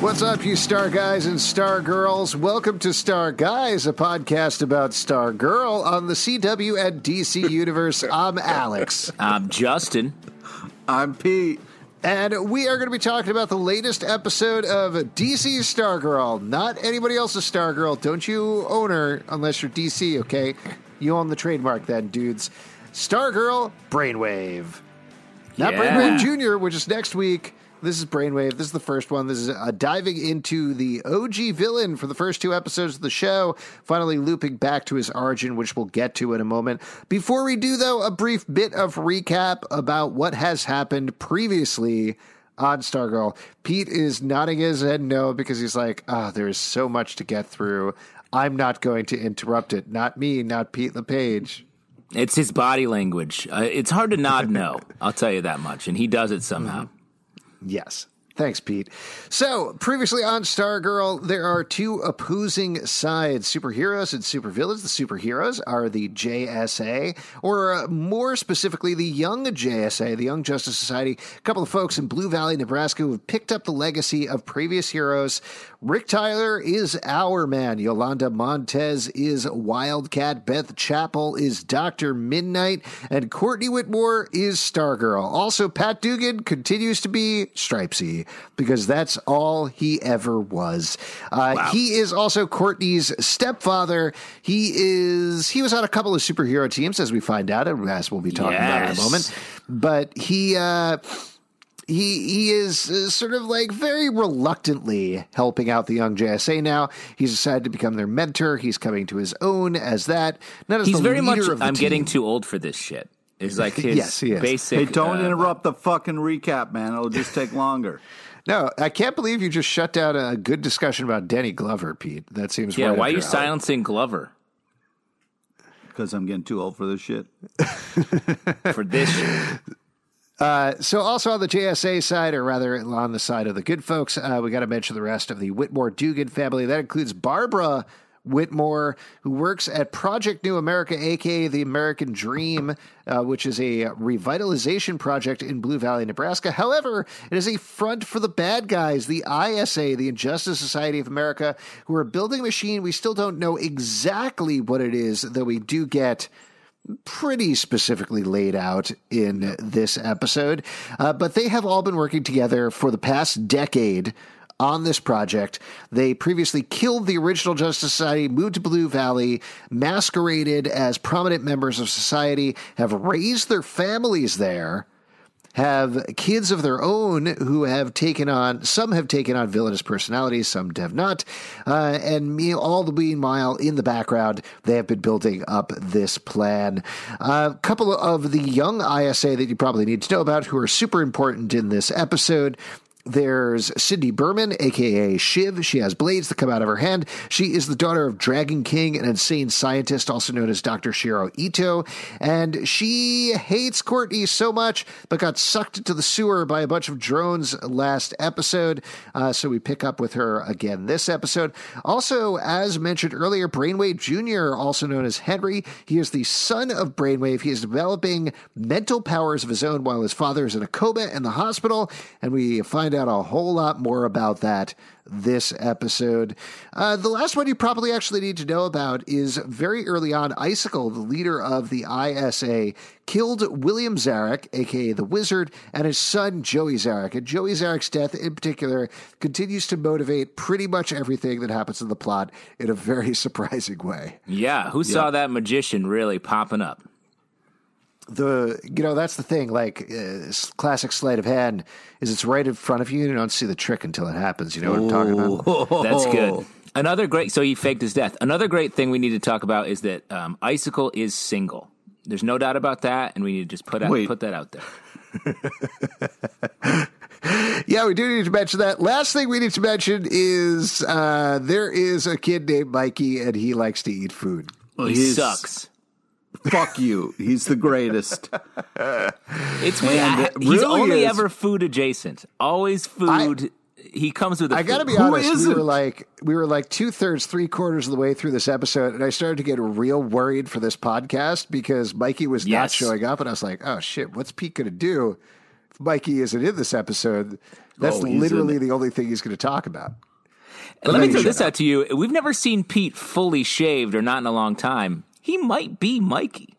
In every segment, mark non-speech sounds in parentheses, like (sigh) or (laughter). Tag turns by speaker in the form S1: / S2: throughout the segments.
S1: What's up, you Star Guys and Star Girls? Welcome to Star Guys, a podcast about Star Girl on the CW and DC (laughs) universe. I'm Alex.
S2: I'm Justin.
S3: I'm Pete.
S1: And we are going to be talking about the latest episode of DC Stargirl. Not anybody else's Stargirl. Don't you own her unless you're DC, okay? You own the trademark then, dudes. Stargirl Brainwave. Not
S2: Yeah.
S1: Brainwave Jr., which is next week. This is Brainwave. This is the first one. This is uh, diving into the OG villain for the first two episodes of the show, finally looping back to his origin, which we'll get to in a moment. Before we do, though, a brief bit of recap about what has happened previously on Stargirl. Pete is nodding his head no because he's like, ah, there is so much to get through. I'm not going to interrupt it. Not me, not Pete LePage.
S2: It's his body language. Uh, it's hard to nod no. (laughs) I'll tell you that much, and he does it somehow.
S1: Yes. Thanks, Pete. So, previously on Stargirl, there are two opposing sides superheroes and supervillains. The superheroes are the JSA, or uh, more specifically, the Young JSA, the Young Justice Society. A couple of folks in Blue Valley, Nebraska, who have picked up the legacy of previous heroes. Rick Tyler is Hourman. Yolanda Montez is Wildcat. Beth Chapel is Dr. Midnight. And Courtney Whitmore is Stargirl. Also, Pat Dugan continues to be Stripesy because that's all he ever was. Uh, He is also Courtney's stepfather. He is he was on a couple of superhero teams, as we find out, as we'll be talking about in a moment. But he uh, he he is uh, sort of like very reluctantly helping out the young JSA now. He's decided to become their mentor. He's coming to his own as that. Not as
S2: He's
S1: the
S2: very much.
S1: leader of the
S2: I'm getting too old for this shit. It's like his
S1: Yes, he is.
S2: basic.
S3: Hey, don't
S2: uh,
S3: interrupt the fucking recap, man. It'll just take longer. (laughs)
S1: No, I can't believe you just shut down a good discussion about Danny Glover, Pete. That seems
S2: Yeah,
S1: right
S2: why are you
S1: alley.
S2: silencing Glover
S3: Because I'm getting too old for this shit. (laughs)
S2: for this shit?
S1: Uh, so, also on the JSA side, or rather on the side of the good folks, uh, we got to mention the rest of the Whitmore Dugan family. That includes Barbara Whitmore, who works at Project New America, aka the American Dream, uh, which is a revitalization project in Blue Valley, Nebraska. However, it is a front for the bad guys, the ISA, the Injustice Society of America, who are building a machine. We still don't know exactly what it is, though we do get pretty specifically laid out in this episode. Uh, but they have all been working together for the past decade on this project. They previously killed the original Justice Society, moved to Blue Valley, masqueraded as prominent members of society, have raised their families there have kids of their own who have taken on some have taken on villainous personalities some have not uh, and me all the meanwhile in the background they have been building up this plan a couple of the young isa that you probably need to know about who are super important in this episode there's Cindy Berman, aka Shiv. She has blades that come out of her hand. She is the daughter of Dragon King, an insane scientist, also known as Dr. Shiro Ito. And she hates Courtney so much, but got sucked into the sewer by a bunch of drones last episode. Uh, so we pick up with her again this episode. Also, as mentioned earlier, Brainwave Jr., also known as Henry, he is the son of Brainwave. He is developing mental powers of his own while his father is in a coma in the hospital. And we find out a whole lot more about that this episode. Uh, the last one you probably actually need to know about is very early on. Icicle, the leader of the ISA, killed William Zarek, aka the Wizard, and his son Joey Zarek. And Joey Zarek's death, in particular, continues to motivate pretty much everything that happens in the plot in a very (laughs) surprising way.
S2: Yeah, who saw that magician really popping up?
S1: The you know that's the thing like uh, classic sleight of hand is it's right in front of you and you don't see the trick until it happens you know what i'm talking about
S2: That's good. (laughs) Another great. So he faked his death. Another great thing we need to talk about is that um, Icicle is single. There's no doubt about that, and we need to just put out,
S3: Wait.
S2: put that out there. (laughs)
S1: Yeah, we do need to mention that. Last thing we need to mention is uh, there is a kid named Mikey, and he likes to eat food.
S2: He
S3: He's-
S2: sucks.
S3: Fuck you. He's the greatest.
S2: It's weird. I-
S3: it
S2: he's
S3: really
S2: only
S3: is-
S2: ever food adjacent. Always food. he comes with. A
S1: I got to be
S3: Who
S1: honest. We
S3: isn't?
S1: were like we were like two thirds, three quarters of the way through this episode, and I started to get real worried for this podcast because Mikey was not showing up, and I was like, "Oh shit, what's Pete going to do if Mikey isn't in this episode?" That's
S3: Oh,
S1: literally the only thing he's going to talk about.
S2: And let me throw this
S1: shut
S2: out to you. We've never seen Pete fully shaved or not in a long time. He might be Mikey.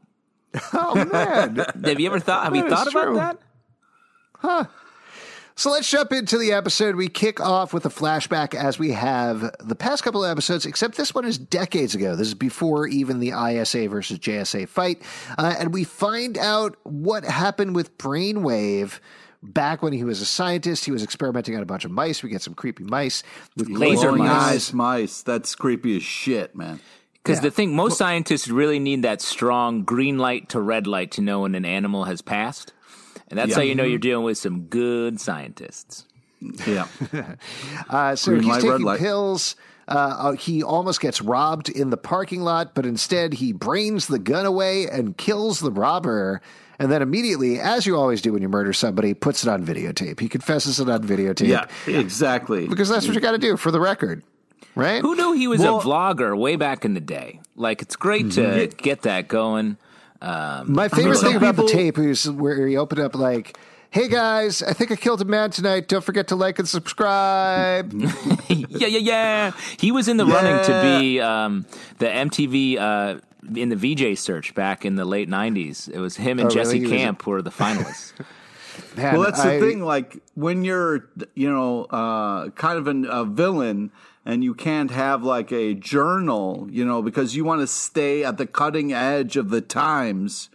S2: (laughs)
S1: Oh man.
S2: Have you ever thought? Have you
S1: That is
S2: thought about
S1: true.
S2: that? Huh.
S1: So let's jump into the episode. We kick off with a flashback as we have the past couple of episodes, except this one is decades ago. This is before even the ISA versus JSA fight. Uh, and we find out what happened with Brainwave. Back when he was a scientist, he was experimenting on a bunch of mice. We get some creepy mice with
S2: Laser mice.
S1: eyes.
S3: Mice. That's creepy as shit, man.
S2: Because
S1: Yeah.
S2: the thing, most scientists really need that strong green light to red light to know when an animal has passed. And that's
S3: Yeah.
S2: how you know you're dealing with some good scientists.
S3: Yeah. (laughs)
S1: Uh, so
S3: Green
S1: he's
S3: light,
S1: taking pills. Uh, uh, he almost gets robbed in the parking lot, but instead he brains the gun away and kills the robber. And then immediately, as you always do when you murder somebody, puts it on videotape. He confesses it on videotape.
S3: Yeah, exactly.
S1: Because that's what you got to do for the record, right?
S2: Who knew he was
S3: Well-
S2: a vlogger way back in the day? Like, it's great to get that going.
S1: My favorite
S3: some
S1: thing about the tape is where he opened up like, "Hey guys, I think I killed a man tonight. Don't forget to like and subscribe." (laughs)
S2: yeah, yeah, yeah. He was in the running to be um, the MTV uh, in the VJ search back in the late '90s. It was him and
S1: Oh.
S2: Jesse
S1: He was-
S2: Camp were the finalists. (laughs)
S1: Man,
S3: well, that's the thing. Like when you're, you know, uh, kind of an, a villain, and you can't have like a journal, you know, because you want to stay at the cutting edge of the times.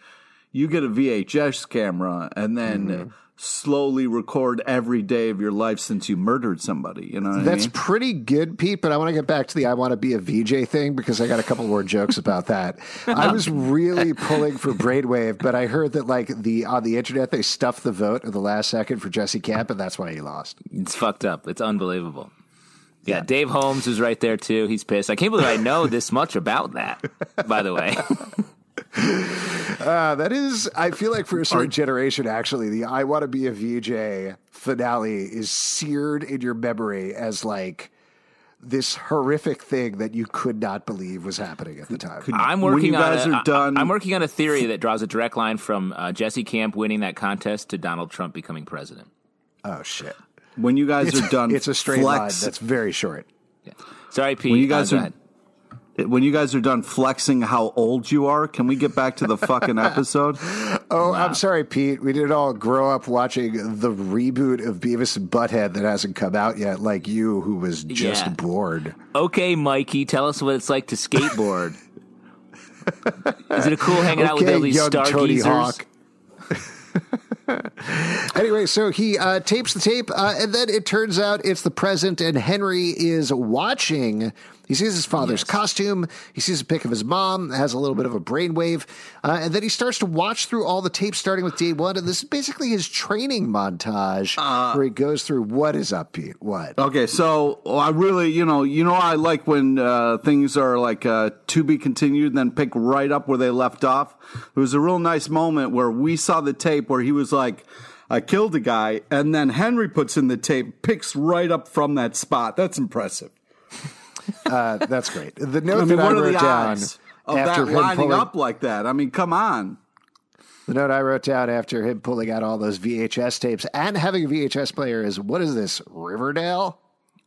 S3: You get a VHS camera, and then
S1: Mm-hmm.
S3: slowly record every day of your life since you murdered somebody. You know what I
S1: That's
S3: mean?
S1: pretty good, Pete. But I want to get back to the I want to be a VJ thing because I got a couple more jokes about that. (laughs) I was really pulling for Brainwave, but I heard that like the on the internet they stuffed the vote at the last second for Jesse Camp, and that's why he lost.
S2: It's fucked up. It's unbelievable. Yeah, Dave Holmes is right there too. He's pissed. I can't believe I know this much about that. By the way, (laughs)
S1: Uh, that is, I feel like for a certain generation, actually, the I want to be a VJ finale is seared in your memory as like this horrific thing that you could not believe was happening at the time.
S2: I'm
S3: When
S2: working
S3: you guys
S2: on. a-
S3: are done-
S2: I, am working on a theory that draws a direct line from uh, Jesse Camp winning that contest to Donald Trump becoming president.
S1: oh shit!
S3: When you guys
S1: It's,
S3: are done,
S1: it's a straight line that's very short.
S2: Sorry, Pete.
S3: When you guys are when you guys are done flexing how old you are, can we get back to the fucking episode? (laughs)
S1: Oh, I'm sorry, Pete. We didn't all grow up watching the reboot of Beavis and Butthead that hasn't come out yet, like you, who was just
S2: Yeah.
S1: bored.
S2: Okay, Mikey, tell us what it's like to skateboard. (laughs) Is it a cool hanging out with all these
S1: young Tony
S2: stargazers? (laughs)
S1: Anyway, so he uh, tapes the tape, uh, and then it turns out it's the present, and Henry is watching. He sees his father's costume. He sees a pic of his mom, has a little bit of a brainwave, uh, and then he starts to watch through all the tapes, starting with day one. And this is basically his training montage, where he goes through what is up, Pete. What?
S3: Okay, so I really, you know, you know, I like when uh, things are like uh, to be continued, and then pick right up where they left off. It was a real nice moment where we saw the tape where he was like, "I killed a guy," and then Henry puts in the tape, picks right up from that spot. That's impressive.
S1: Uh, that's great. The note
S3: I mean,
S1: that I wrote down after him
S3: lining
S1: pulling,
S3: up like that? I mean, come on.
S1: The note I wrote down after him pulling out all those VHS tapes and having a VHS player is what is this, Riverdale?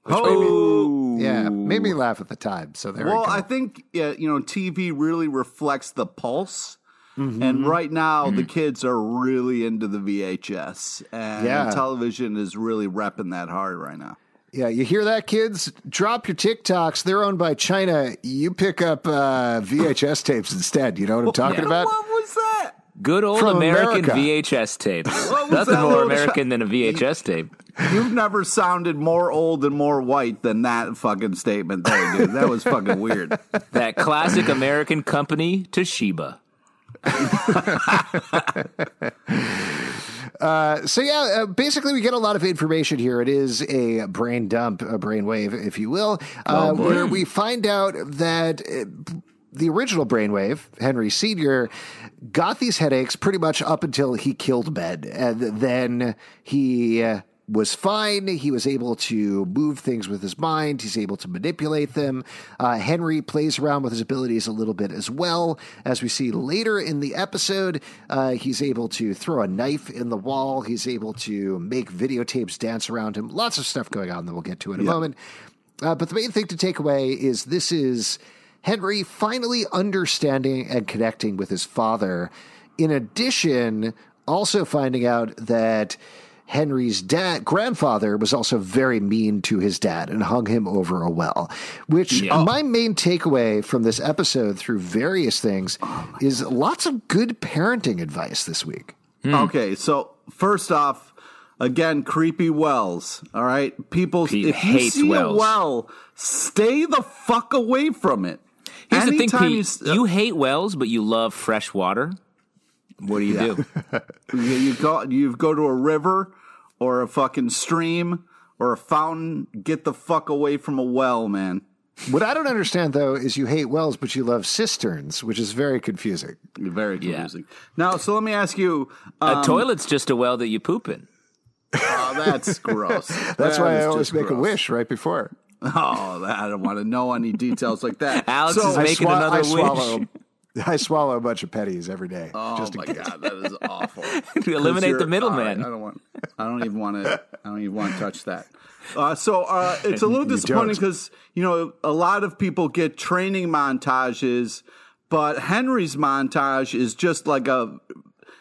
S3: Oh,
S1: Yeah, made me laugh at the time. So there
S3: Well,
S1: we go.
S3: I think yeah, you know TV really reflects the pulse.
S1: Mm-hmm.
S3: And right now, the kids are really into the VHS, and
S1: Yeah.
S3: television is really repping that hard right now.
S1: Yeah, you hear that, kids? Drop your TikToks. They're owned by China. You pick up uh, VHS tapes instead. You know what I'm talking about?
S3: What was that?
S2: Good old
S1: From
S2: American
S1: America.
S2: VHS tapes. Nothing
S3: that
S2: more American than a VHS tape.
S3: You've never sounded more old and more white than that fucking statement there, dude. That was fucking weird. (laughs)
S2: That classic American company, Toshiba. (laughs)
S1: So yeah, uh, basically we get a lot of information here. It is a brain dump, a brainwave, if you will, uh, where we find out that uh, the original brainwave, Henry Senior, got these headaches pretty much up until he killed Ben, and then he. Was fine. He was able to move things with his mind. He's able to manipulate them. Uh, Henry plays around with his abilities a little bit as well. As we see later in the episode, uh, he's able to throw a knife in the wall. He's able to make videotapes dance around him. Lots of stuff going on that we'll get to in a moment. Uh, but the main thing to take away is this is Henry finally understanding and connecting with his father. In addition, also finding out that Henry's dad, grandfather, was also very mean to his dad and hung him over a well. Which oh. my main takeaway from this episode through various things is lots of good parenting advice this week. Hmm.
S3: Okay, so first off, again, creepy wells. All right, people.
S2: Pete
S3: if you
S2: hates
S3: see
S2: wells.
S3: a well, stay the fuck away from it.
S2: Here's the thing,
S3: Anytime
S2: Pete.
S3: you
S2: You, hate wells, but you love fresh water. What do you do? (laughs)
S3: You, you go you go to a river or a fucking stream or a fountain. Get the fuck away from a well, man.
S1: What I don't understand, though, is you hate wells, but you love cisterns, which is very confusing.
S3: Very
S2: Yeah.
S3: confusing. Now, so let me ask you. Uh,
S2: a toilet's just a well that you poop in.
S3: oh, that's gross. (laughs)
S1: That's
S3: That
S1: why I always
S3: just
S1: make a wish right before.
S3: Oh, I don't want to know any details like that.
S2: Alex
S3: So-
S2: is making
S1: I
S2: another
S1: I
S2: wish. (laughs)
S1: swallow, (laughs) I swallow a bunch of pennies every day.
S3: Oh
S1: just
S3: my god, that is (laughs) awful. (laughs)
S2: To eliminate the middleman.
S3: all right, I don't want. I don't even want to. I don't even want to touch that. Uh, so uh, it's a little disappointing
S1: don't.
S3: because you know a lot of people get training montages, but Henry's montage is just like a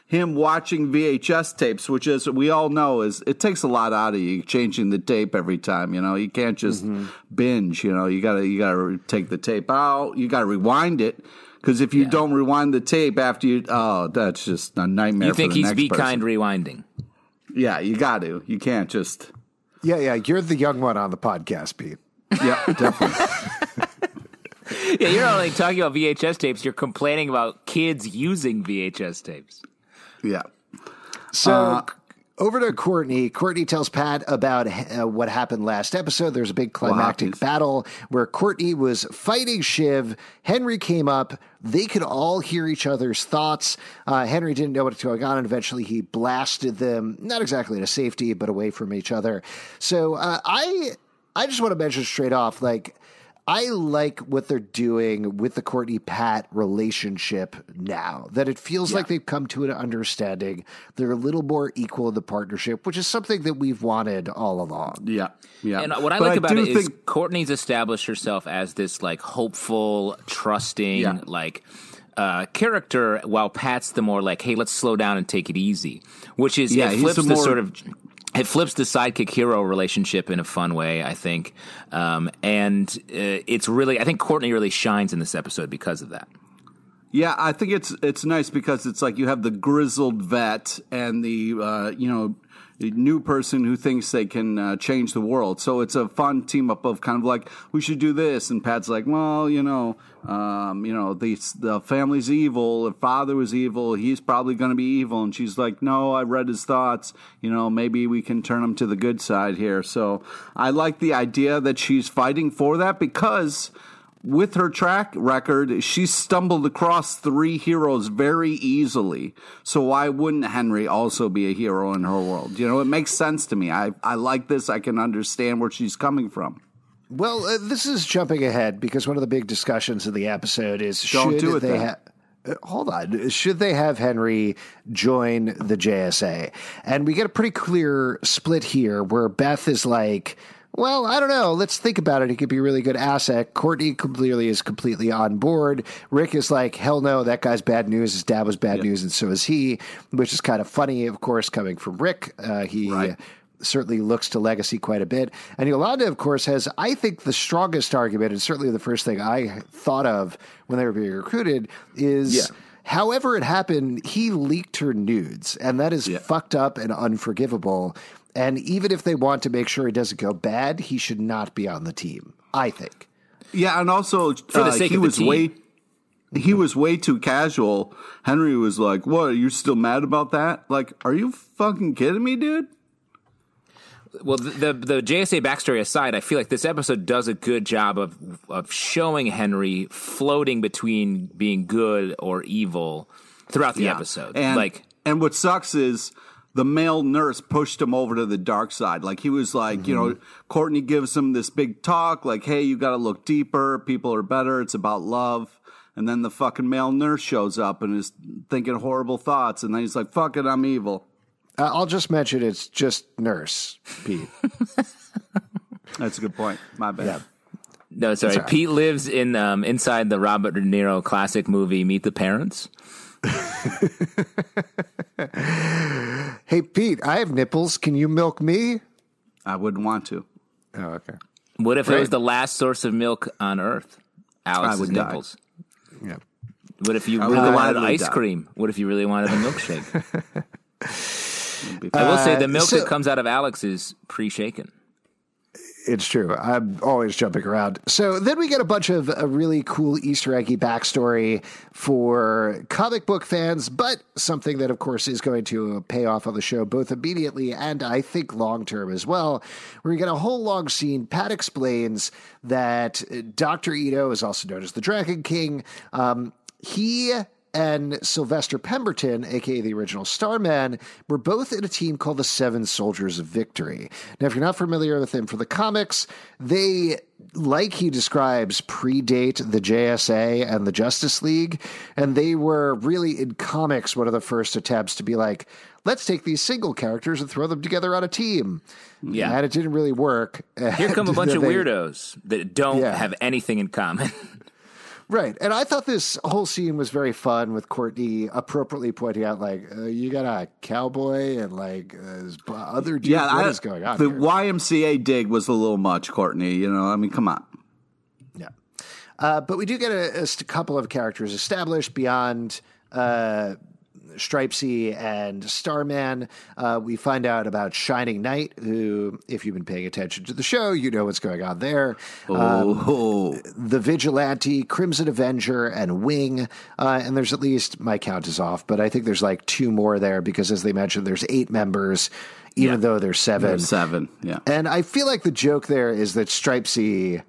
S3: him watching VHS tapes, which is we all know is it takes a lot out of you changing the tape every time. You know, you can't just
S1: Mm-hmm.
S3: binge. You know, you gotta you gotta take the tape out. You gotta rewind it. Because if you don't rewind the tape after you, oh, that's just a nightmare.
S2: You
S3: for
S2: think
S3: the
S2: he's
S3: next
S2: be
S3: person.
S2: kind rewinding?
S3: Yeah, you got to. You can't just.
S1: Yeah, yeah. You're the young one on the podcast, Pete.
S3: Yeah, definitely. (laughs)
S2: Yeah, you're not only talking about VHS tapes, you're complaining about kids using VHS tapes.
S3: yeah.
S1: So
S3: Uh,
S1: c- over to Courtney. Courtney tells Pat about uh, what happened last episode. There's a big climactic
S3: happens?
S1: battle where Courtney was fighting Shiv. Henry came up. They could all hear each other's thoughts. Uh, Henry didn't know what's going on, and eventually he blasted them, not exactly to safety, but away from each other. So uh, I, I just want to mention straight off, like. I like what they're doing with the Courtney Pat relationship now. That it feels like they've come to an understanding. They're a little more equal in the partnership, which is something that we've wanted all along.
S3: Yeah. Yeah.
S2: And what I
S3: But
S2: like about
S3: do
S2: it is
S3: think-
S2: Courtney's established herself as this like hopeful, trusting,
S3: Yeah.
S2: like uh, character, while Pat's the more like, hey, let's slow down and take it easy, which is
S3: Yeah,
S2: it
S3: he's
S2: flips
S3: the
S2: the
S3: more-
S2: sort of. It flips the sidekick hero relationship in a fun way, I think, um, and uh, it's really. I think Courtney really shines in this episode because of that.
S3: Yeah, I think it's it's nice because it's like you have the grizzled vet and the uh, you know new person who thinks they can uh, change the world. So it's a fun team up of kind of like we should do this, and Pat's like, well, you know, um, you know, the the family's evil. The father was evil. He's probably going to be evil, and she's like, no, I read his thoughts. You know, maybe we can turn him to the good side here. So I like the idea that she's fighting for that because with her track record, she stumbled across three heroes very easily. So why wouldn't Henry also be a hero in her world? You know, it makes sense to me. I, I like this. I can understand where she's coming from.
S1: Well, uh, this is jumping ahead because one of the big discussions of the episode is
S3: Don't
S1: should
S3: do it
S1: they have. Hold on. Should they have Henry join the JSA? And we get a pretty clear split here where Beth is like, well, I don't know. Let's think about it. He could be a really good asset. Courtney clearly is completely on board. Rick is like, hell no, that guy's bad news. His dad was bad news, and so is he, which is kind of funny, of course, coming from Rick. Uh, he
S3: Right.
S1: certainly looks to legacy quite a bit. And Yolanda, of course, has, I think, the strongest argument, and certainly the first thing I thought of when they were being recruited is
S3: Yeah.
S1: however it happened, he leaked her nudes, and that is
S3: Yeah.
S1: fucked up and unforgivable. And even if they want to make sure he doesn't go bad, he should not be on the team. I think.
S3: Yeah, and also For
S2: the
S3: uh,
S2: sake
S3: he
S2: of the
S3: was
S2: team.
S3: way he was way too casual. Henry was like, "What? Are you still mad about that? Like, are you fucking kidding me, dude?"
S2: Well, the, the the JSA backstory aside, I feel like this episode does a good job of of showing Henry floating between being good or evil throughout the
S3: Yeah.
S2: episode.
S3: And
S2: like,
S3: and what sucks is the male nurse pushed him over to the dark side. Like he was like, you know, Courtney gives him this big talk, like, "Hey, you got to look deeper. People are better. It's about love." And then the fucking male nurse shows up and is thinking horrible thoughts, and then he's like, "Fuck it, I'm evil."
S1: Uh, I'll just mention it's just Nurse Pete. (laughs)
S3: That's a good point. My bad.
S1: Yeah.
S2: no, sorry.
S1: all right.
S2: Pete lives in um, inside the Robert De Niro classic movie Meet the Parents. (laughs)
S1: hey, Pete, I have nipples. Can you milk me?
S3: I wouldn't want to.
S1: Oh, okay.
S2: What if it was the last source of milk on Earth? Alex's
S3: would die.
S2: nipples.
S1: Yeah.
S2: What if you really wanted ice
S3: die.
S2: cream? What if you really wanted a milkshake? (laughs) I will say the uh, milk
S1: so-
S2: that comes out of Alex is pre-shaken.
S1: It's true. I'm always jumping around. So then we get a bunch of a really cool Easter eggy backstory for comic book fans, but something that, of course, is going to pay off on the show both immediately and I think long term as well. Where we get a whole long scene. Pat explains that Dr. Ito is also known as the Dragon King. Um, he and Sylvester Pemberton, aka the original Starman, were both in a team called the Seven Soldiers of Victory. Now, if you're not familiar with them for the comics, they, like he describes, predate the JSA and the Justice League, and they were really in comics one of the first attempts to be like, let's take these single characters and throw them together on a team.
S2: Yeah.
S1: and it didn't really work.
S2: Here come a bunch of
S1: They-
S2: weirdos that don't
S1: Yeah.
S2: have anything in common. (laughs)
S1: Right. And I thought this whole scene was very fun with Courtney appropriately pointing out, like, uh, you got a cowboy and, like, uh, other dude.
S3: Yeah,
S1: what
S3: I-
S1: is going on?
S3: The
S1: here?
S3: YMCA dig was a little much, Courtney. You know, I mean, come on.
S1: Yeah. Uh, but we do get a, a couple of characters established beyond uh, Stripesy and Starman. Uh, we find out about Shining Knight, who, if you've been paying attention to the show, you know what's going on there.
S3: Oh,
S1: the Vigilante, Crimson Avenger, and Wing. Uh, and there's at least, my count is off, but I think there's like two more there because, as they mentioned, there's eight members, even though there's seven.
S3: there's seven. Yeah.
S1: And I feel like the joke there is that Stripesy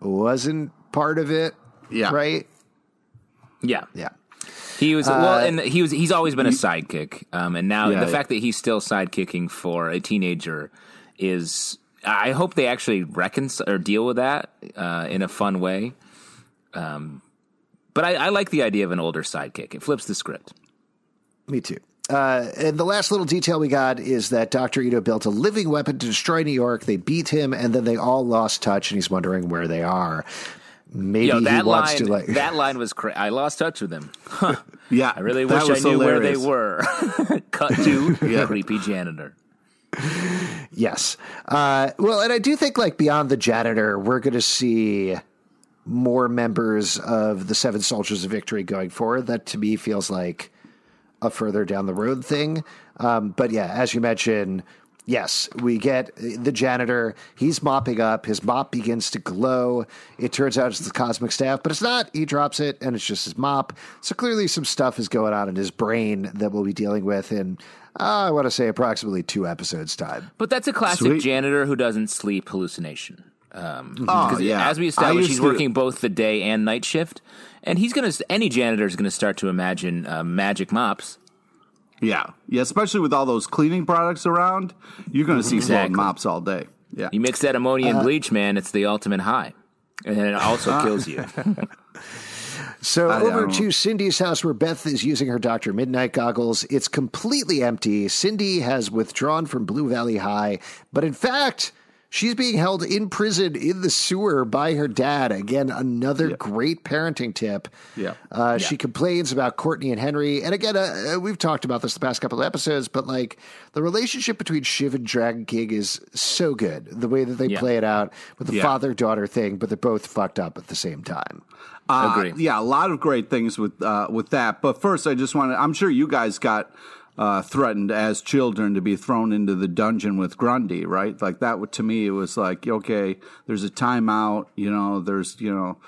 S1: wasn't part of it.
S3: Yeah.
S1: Right?
S2: yeah.
S1: Yeah.
S2: He was well, and he was. He's always been a sidekick, um, and now
S3: Yeah,
S2: the fact that he's still sidekicking for a teenager is. I hope they actually reconcile or deal with that uh, in a fun way. Um, but I, I like the idea of an older sidekick. It flips the script.
S1: Me too. Uh, and the last little detail we got is that Dr. Ito built a living weapon to destroy New York. They beat him, and then they all lost touch, and he's wondering where they are. Maybe
S2: Yo,
S1: he
S2: that
S1: wants
S2: line.
S1: to like
S2: that (laughs) line was. Cra- I lost touch with him. Huh.
S3: Yeah.
S2: I really wish I knew where they were. (laughs) Cut to (laughs) creepy janitor.
S1: Yes. Uh, well, and I do think, like, beyond the janitor, we're going to see more members of the Seven Soldiers of Victory going forward. That to me feels like a further down the road thing. Um, but yeah, as you mentioned, yes, we get the janitor. He's mopping up. His mop begins to glow. It turns out it's the cosmic staff, but it's not. He drops it, and it's just his mop. So clearly, some stuff is going on in his brain that we'll be dealing with in, uh, I want to say, approximately two episodes' time.
S2: But that's a classic
S3: Sweet.
S2: janitor who doesn't sleep hallucination. Um,
S3: Oh,
S2: 'cause
S3: yeah.
S2: As we
S3: I
S2: established, he's
S3: to-
S2: working both the day and night shift, and he's gonna. Any janitor is gonna start to imagine uh, magic mops.
S3: Yeah. Yeah. Especially with all those cleaning products around, you're going to see floating
S2: Exactly.
S3: mops all day. Yeah.
S2: You mix that ammonia
S3: Uh,
S2: and bleach, man, it's the ultimate high, and it also kills (laughs) you.
S1: So
S3: I
S1: over
S3: don't-
S1: to Cindy's house where Beth is using her Dr. Midnight goggles. It's completely empty. Cindy has withdrawn from Blue Valley High, but in fact, she's being held in prison in the sewer by her dad. Again, another great parenting tip.
S3: Yeah.
S1: Uh, She complains about Courtney and Henry. And again, uh, uh, we've talked about this the past couple of episodes, but like the relationship between Shiv and Dragon King is so good. The way that they
S2: Yeah.
S1: play it out with the
S3: Yeah.
S1: father daughter thing, but they're both fucked up at the same time.
S3: Uh,
S2: Agree.
S3: Yeah, a lot of great things with uh, with that. But first, I just want to. I'm sure you guys got uh, threatened as children to be thrown into the dungeon with Grundy, right? Like that. would- To me, it was like, okay, there's a timeout. You know, there's you know,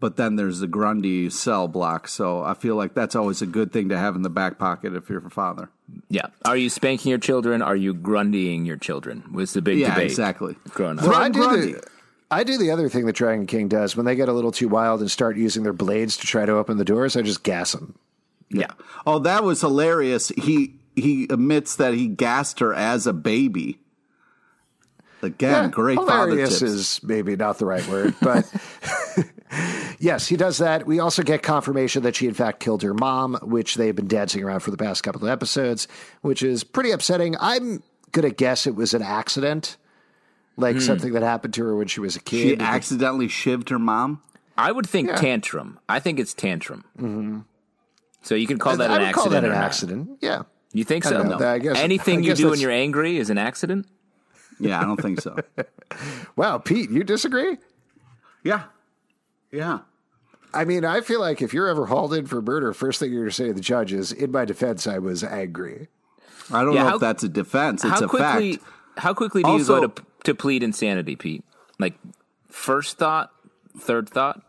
S3: but then there's the Grundy cell block. So I feel like that's always a good thing to have in the back pocket if you're a father.
S2: Yeah. Are you spanking your children? Are you grundying your children? Was the big
S3: Yeah,
S2: debate.
S3: exactly.
S2: Growing up.
S1: Well, I do
S3: Grundy.
S1: the, I do the other thing that Dragon King does when they get a little too wild and start using their blades to try to open the doors. I just gas them.
S2: Yeah.
S3: Oh, that was hilarious. He he admits that he gassed her as a baby. Again, great father
S1: hilarious
S3: tips.
S1: is maybe not the right word, but (laughs) yes, he does that. We also get confirmation that she in fact killed her mom, which they've been dancing around for the past couple of episodes, which is pretty upsetting. I'm gonna guess it was an accident, like something that happened to her when she was a kid.
S3: She accidentally shivved her mom.
S2: I would think tantrum. I think it's tantrum. Mm-hmm. So you can call that
S1: I
S2: an
S1: would
S2: accident.
S1: call that an
S2: or not.
S1: accident. Yeah.
S2: You think so?
S1: don't. I guess-
S2: Anything
S1: I
S2: you
S1: guess
S2: do when you're angry is an accident.
S3: Yeah, I don't think so. (laughs)
S1: Wow, Pete, you disagree?
S3: yeah, yeah.
S1: I mean, I feel like if you're ever hauled in for murder, first thing you're going to say to the judge is, "In my defense, I was angry."
S3: I don't
S2: Yeah,
S3: know
S2: how-
S3: if that's a defense. It's a
S2: quickly?
S3: fact.
S2: How quickly do
S3: Also-
S2: you go to to plead insanity, Pete? Like first thought, third thought.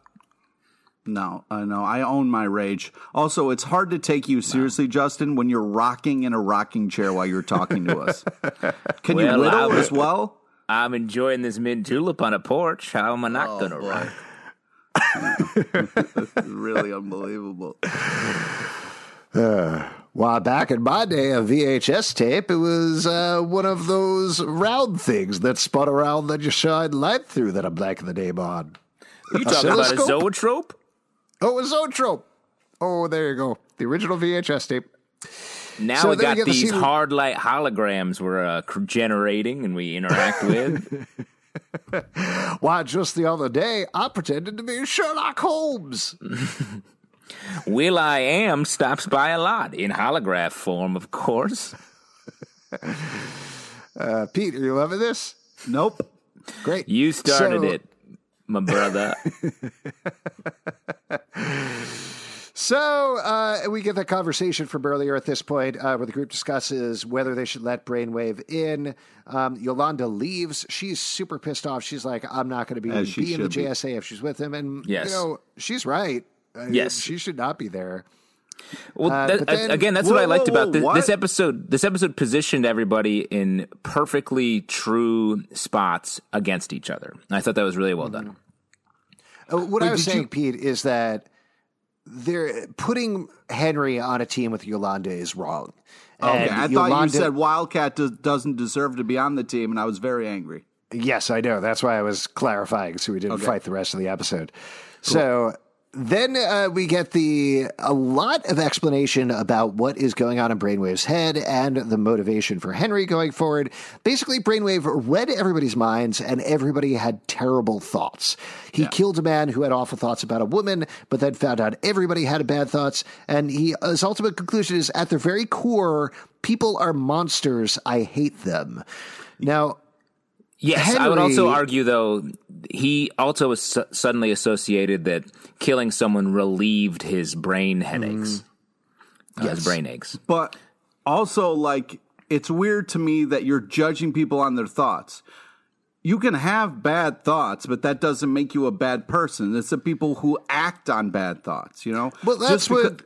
S3: No, I know. I own my rage. Also, it's hard to take you seriously, Justin, when you're rocking in a rocking chair while you're talking to us. (laughs) Can
S2: Well,
S3: you whittle
S2: I-
S3: as well?
S2: I'm enjoying this mint julep on a porch. How am I not gonna rock? (laughs)
S3: really unbelievable. (sighs)
S1: Well, back in my day, a VHS tape, it was uh, one of those round things that spun around that you shine light through that I'm blanking the name on.
S2: You talking about a zoetrope?
S1: Oh, it was Zoetrope. Oh, there you go. The original VHS tape.
S2: Now
S1: So
S2: we got
S1: you get to
S2: these
S1: the-
S2: hard light holograms we're uh, generating and we interact with. (laughs)
S1: Why, just the other day, I pretended to be Sherlock Holmes. (laughs)
S2: Will I Am stops by a lot in holograph form, of course. (laughs)
S1: Uh, Pete, are you loving this?
S3: Nope.
S1: Great.
S2: You started
S1: So-
S2: it, my brother. (laughs)
S1: So uh, we get that conversation from earlier at this point uh, where the group discusses whether they should let Brainwave in. Um, Yolanda leaves. She's super pissed off. She's like, I'm not going to be, be in the
S3: should be.
S1: JSA if she's with him. And,
S2: Yes.
S1: you know, she's right. Uh,
S2: Yes.
S1: She should not be there.
S2: Well,
S1: Uh,
S2: that,
S1: but then-
S2: again, that's
S3: Whoa,
S2: what I liked
S3: whoa,
S2: about this, this episode. This episode positioned everybody in perfectly true spots against each other. I thought that was really well done.
S1: Uh, what I was
S3: did
S1: saying,
S3: you-
S1: Pete, is that they're putting Henry on a team with Yolanda is wrong.
S3: Okay,
S1: And
S3: I thought you said Wildcat does, doesn't deserve to be on the team, and I was very angry.
S1: Yes, I know. That's why I was clarifying, so we didn't fight the rest of the episode. So then uh, we get the a lot of explanation about what is going on in Brainwave's head and the motivation for Henry going forward. Basically, Brainwave read everybody's minds, and everybody had terrible thoughts. He killed a man who had awful thoughts about a woman, but then found out everybody had bad thoughts. And he, his ultimate conclusion is, at their very core, people are monsters. I hate them. Now.
S2: Yes, I would also argue though he also was su- suddenly associated that killing someone relieved his brain headaches, uh, his brain aches.
S3: But also, like, it's weird to me that you're judging people on their thoughts. You can have bad thoughts, but that doesn't make you a bad person. It's the people who act on bad thoughts, you know?
S1: Well, that's
S3: Just because-
S1: what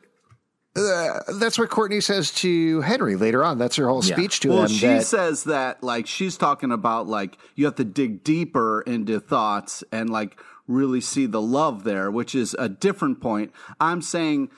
S1: uh, that's what Courtney says to Henry later on. That's her whole
S2: Yeah.
S1: speech to
S3: Well,
S1: him.
S3: she
S1: that,
S3: says that like she's talking about like you have to dig deeper into thoughts and like really see the love there, which is a different point. I'm saying,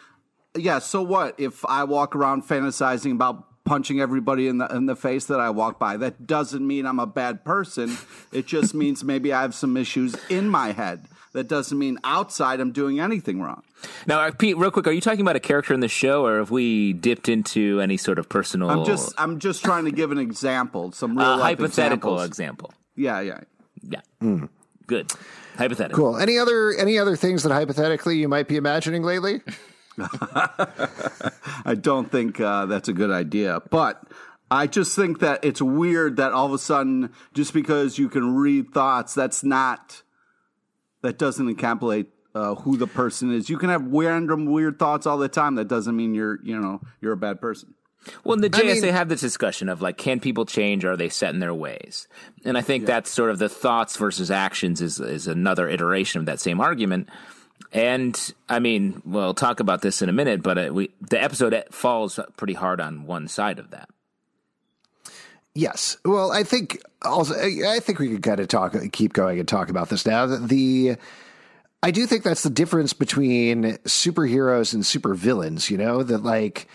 S3: yeah. So what if I walk around fantasizing about punching everybody in the in the face that I walk by? That doesn't mean I'm a bad person. It just means maybe I have some issues in my head. That doesn't mean outside I'm doing anything wrong.
S2: Now, uh, Pete, real quick, are you talking about a character in the show, or have we dipped into any sort of personal,
S3: I'm just I'm just trying to give an example, some real
S2: uh,
S3: life
S2: hypothetical
S3: examples.
S2: example?
S3: Yeah, yeah.
S2: Yeah, good. Hypothetical.
S1: cool. Any other any other things that hypothetically you might be imagining lately? (laughs)
S3: I don't think uh, that's a good idea. But I just think that it's weird that all of a sudden, just because you can read thoughts, that's not that doesn't encapsulate uh, who the person is. You can have random weird thoughts all the time. That doesn't mean you're you know you're a bad person.
S2: Well, in the
S1: I
S2: JSA
S1: mean-
S2: have this discussion of like, can people change? Or are they set in their ways? And I think that's sort of the thoughts versus actions is is another iteration of that same argument. And I mean, we'll talk about this in a minute, but uh, we the episode falls pretty hard on one side of that.
S1: Yes. Well, I think also I think we could kind of talk, keep going and talk about this now. The I do think that's the difference between superheroes and supervillains. You know that like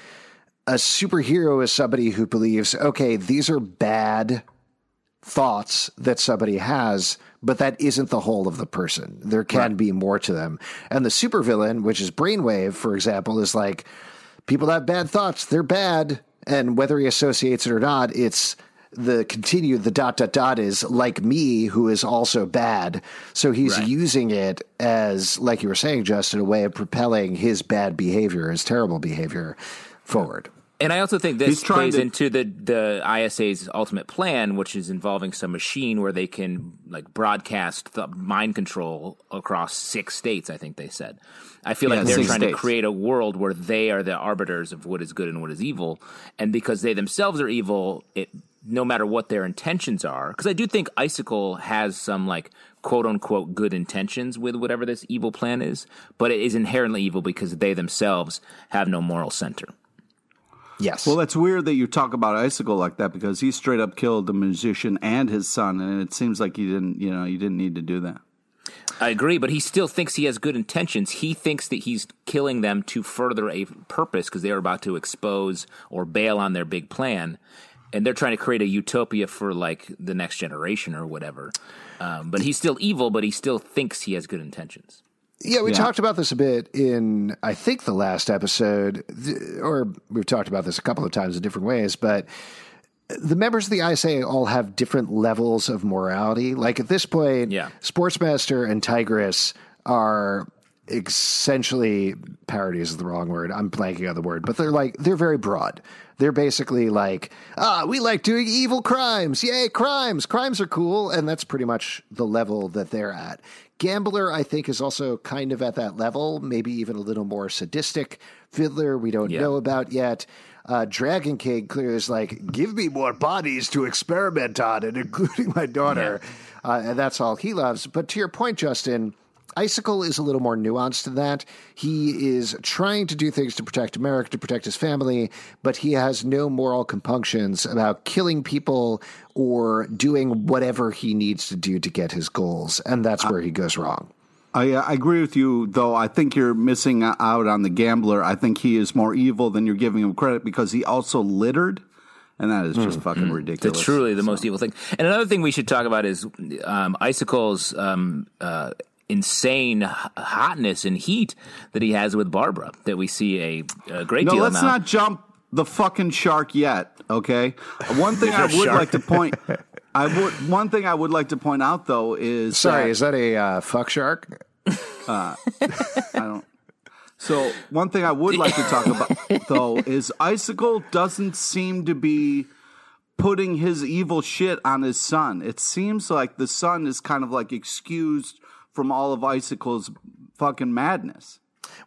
S1: a superhero is somebody who believes, okay, these are bad thoughts that somebody has, but that isn't the whole of the person. There can be more to them. And the supervillain, which is Brainwave, for example, is like people have bad thoughts, they're bad. And whether he associates it or not, it's the continued the dot dot dot is like me who is also bad so he's
S2: Right.
S1: using it as like you were saying justin a way of propelling his bad behavior his terrible behavior forward
S2: And I also think
S3: He's
S2: this
S3: trying
S2: plays
S3: to-
S2: into the the ISA's ultimate plan, which is involving some machine where they can like broadcast the mind control across six states. I think they said. I feel
S3: Yeah,
S2: like they're
S3: six
S2: trying to create a world where they are the arbiters of what is good and what is evil, and because they themselves are evil, it no matter what their intentions are. Because I do think Icicle has some like quote unquote good intentions with whatever this evil plan is, but it is inherently evil because they themselves have no moral center.
S1: yes
S3: Well, that's weird that you talk about Icicle like that because he straight up killed the musician and his son, and it seems like he didn't. You know, you didn't need to do that.
S2: I agree, but he still thinks he has good intentions. He thinks that he's killing them to further a purpose because they are about to expose or bail on their big plan. And they're trying to create a utopia for like the next generation or whatever. Um, but he's still evil, but he still thinks he has good intentions.
S1: Yeah, we
S3: Yeah.
S1: talked about this a bit in, I think, the last episode, or we've talked about this a couple of times in different ways, but the members of the ISA all have different levels of morality. Like at this point,
S2: Yeah.
S1: Sportsmaster and Tigress are essentially parody is the wrong word. I'm blanking on the word, but they're like they're very broad. They're basically like, ah, we like doing evil crimes. Yay, crimes. Crimes are cool, and that's pretty much the level that they're at. Gambler, I think, is also kind of at that level, maybe even a little more sadistic. Fiddler, we don't
S2: Yeah.
S1: know about yet. Uh, Dragon King clearly is like, give me more bodies to experiment on, and including my daughter. Uh, and that's all he loves. But to your point, Justin, Icicle is a little more nuanced than that. He is trying to do things to protect America, to protect his family, but he has no moral compunctions about killing people or doing whatever he needs to do to get his goals. And that's where he goes wrong.
S3: I, uh, I agree with you, though. I think you're missing out on the gambler. I think he is more evil than you're giving him credit because he also littered, and that is just fucking ridiculous.
S2: It's truly the most evil thing. And another thing we should talk about is um, Icicle's um, uh, insane hotness and heat that he has with Barbara, that we see a, a great
S3: No,
S2: deal
S3: let's
S2: of now.
S3: not jump the fucking shark yet. Okay. (laughs) One thing I would like to point. (laughs) I would one thing I would like to point out though is
S1: Sorry,
S3: that-
S1: is that a uh, fuck shark?
S3: I don't. So one thing I would like to talk about (laughs) though is Icicle doesn't seem to be putting his evil shit on his son. It seems like the son is kind of like excused from all of Icicle's fucking madness.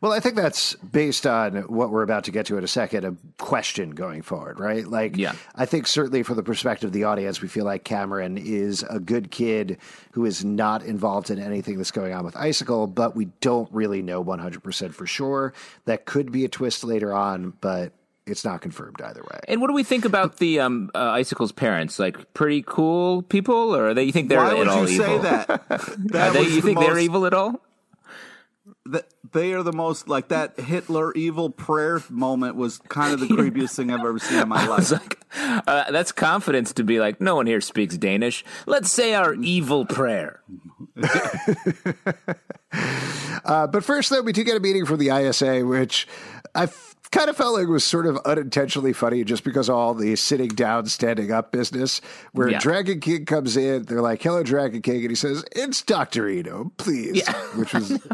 S1: Well, I think that's based on what we're about to get to in a second, a question going forward, right? Like,
S2: Yeah.
S1: I think certainly from the perspective of the audience, we feel like Cameron is a good kid who is not involved in anything that's going on with Icicle, but we don't really know 100% for sure. That could be a twist later on, but it's not confirmed either way.
S2: And what do we think about the um, uh, Icicle's parents? Like pretty cool people, or they you think they're
S3: Why
S2: at
S3: would
S2: all
S3: you
S2: evil?
S3: say (laughs) that?
S2: Are
S3: that
S2: they, you
S3: the
S2: think they're evil at all?
S3: that they are the most like that Hitler evil prayer moment was kind of the (laughs) creepiest thing I've ever seen in my
S2: It's
S3: life.
S2: like uh, that's confidence to be like, no one here speaks Danish. Let's say our evil prayer. (laughs)
S1: Uh, but first, though, we do get a meeting from the ISA, which I f- kind of felt like it was sort of unintentionally funny just because all the sitting down, standing up business. Where
S2: Yeah.
S1: Dragon King comes in, they're like, hello, Dragon King. And he says, it's Dr. Eno, please.
S2: Yeah.
S1: Which was. (laughs) (laughs)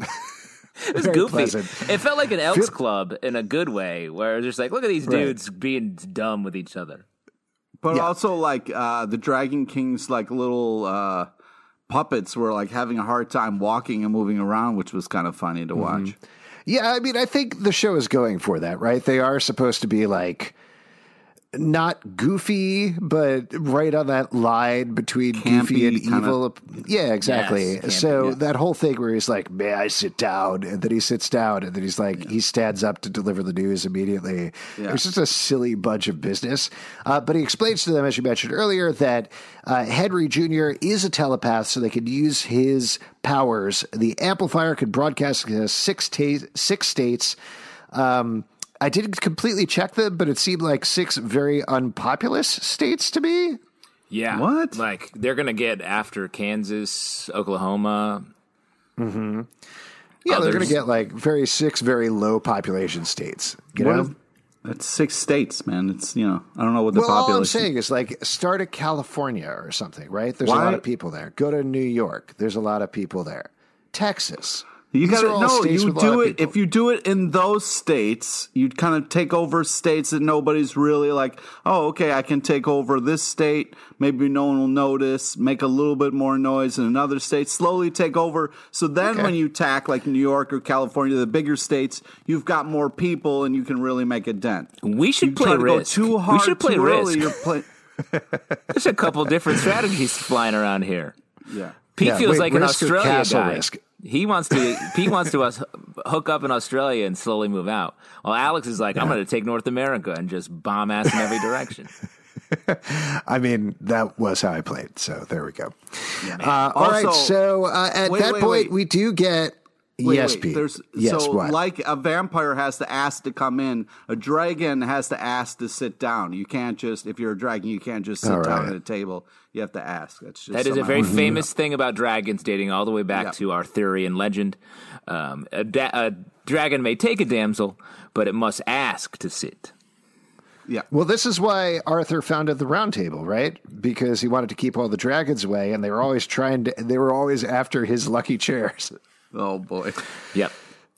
S2: It was
S1: Very
S2: goofy.
S1: pleasant.
S2: It felt like an Elks
S1: Feel-
S2: Club in a good way, where it's just like, look at these
S1: Right.
S2: dudes being dumb with each other.
S3: But
S1: Yeah.
S3: also like uh, the Dragon King's like little uh, puppets were like having a hard time walking and moving around, which was kind of funny to watch.
S1: Yeah, I mean, I think the show is going for that, right? They are supposed to be like not goofy, but right on that line between goofy and evil. Yeah, exactly.
S2: Yes, campy,
S1: so
S3: yeah.
S1: that whole thing where he's like, "May I sit down?" and then he sits down, and then he's like, he stands up to deliver the news immediately.
S3: Yeah.
S1: It's just a silly bunch of business. Uh, but he explains to them, as you mentioned earlier, that uh, Henry Jr. is a telepath, so they can use his powers. The amplifier could broadcast to six ta- six states. Um, I didn't completely check them, but it seemed like six very unpopulous states to me.
S2: Yeah.
S3: What?
S2: Like they're gonna get after Kansas, Oklahoma. Mm-hmm.
S1: Yeah, they're going to get like very six very low population states. You
S3: What
S1: know,
S3: if- that's six states, man. It's you know I don't know what the
S1: well, all I'm saying is like start at California or something, right? There's a lot of people there. Go to New York. There's a lot of people there. Texas.
S3: You
S1: These
S3: gotta
S1: all
S3: no. You
S1: with a lot
S3: do it if you do it in those states. You'd kind of take over states that nobody's really like. Oh, okay, I can take over this state. Maybe no one will notice. Make a little bit more noise in another state. Slowly take over. So then,
S1: Okay.
S3: when you tack like New York or California, the bigger states, you've got more people and you can really make a dent.
S2: We should
S3: You
S2: play
S3: try to
S2: risk.
S3: go too hard.
S2: we should play
S3: too early,
S2: risk.
S3: You're play- (laughs)
S2: There's a couple different strategies flying around here.
S3: yeah.
S2: Pete
S1: Yeah,
S2: feels
S1: wait,
S2: like an
S1: risk or
S2: Australia guy.
S1: risk?
S2: He wants to. Pete wants to us hook up in Australia and slowly move out. While Alex is like, I'm going to take North America and just bomb ass in every direction. (laughs)
S1: I mean, that was how I played. So there we go. Uh, all right.
S3: Also-
S1: So uh, at
S3: Wait,
S1: that
S3: wait,
S1: point,
S3: wait.
S1: we do get.
S3: Wait,
S1: yes,
S3: wait,
S1: Pete.
S3: There's,
S1: yes,
S3: so
S1: what?
S3: like a vampire has to ask to come in, a dragon has to ask to sit down. You can't just if you're a dragon, you can't just sit
S1: All
S3: down at a table. You have to ask. That's just
S2: That is a very
S3: wanted to
S2: famous thing about dragons, dating all the way back
S3: Yeah.
S2: to Arthurian legend. Um, a, da- a dragon may take a damsel, but it must ask to sit.
S3: Yeah.
S1: Well, this is why Arthur founded the Round Table, right? Because he wanted to keep all the dragons away, and they were always trying to. They were always after his lucky chairs.
S3: Oh boy.
S2: Yep,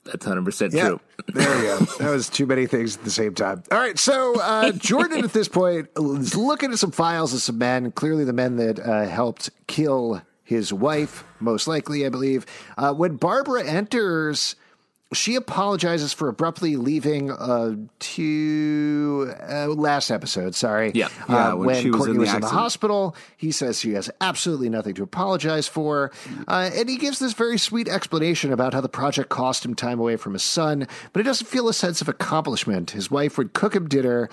S2: that's hundred percent
S1: Yeah,
S2: true. (laughs)
S1: there we go. That was too many things at the same time. All right, so uh, Jordan at this point is looking at some files of some men, clearly the men that uh, helped kill his wife, most likely, I believe. Uh, when Barbara enters, she apologizes for abruptly leaving uh, to uh, last episode. Sorry,
S2: Yeah.
S3: Yeah,
S1: uh,
S3: when
S1: when,
S3: she was
S1: Courtney
S3: in the
S1: was in the hospital, he says she has absolutely nothing to apologize for, uh, and he gives this very sweet explanation about how the project cost him time away from his son, but he doesn't feel a sense of accomplishment. His wife would cook him dinner.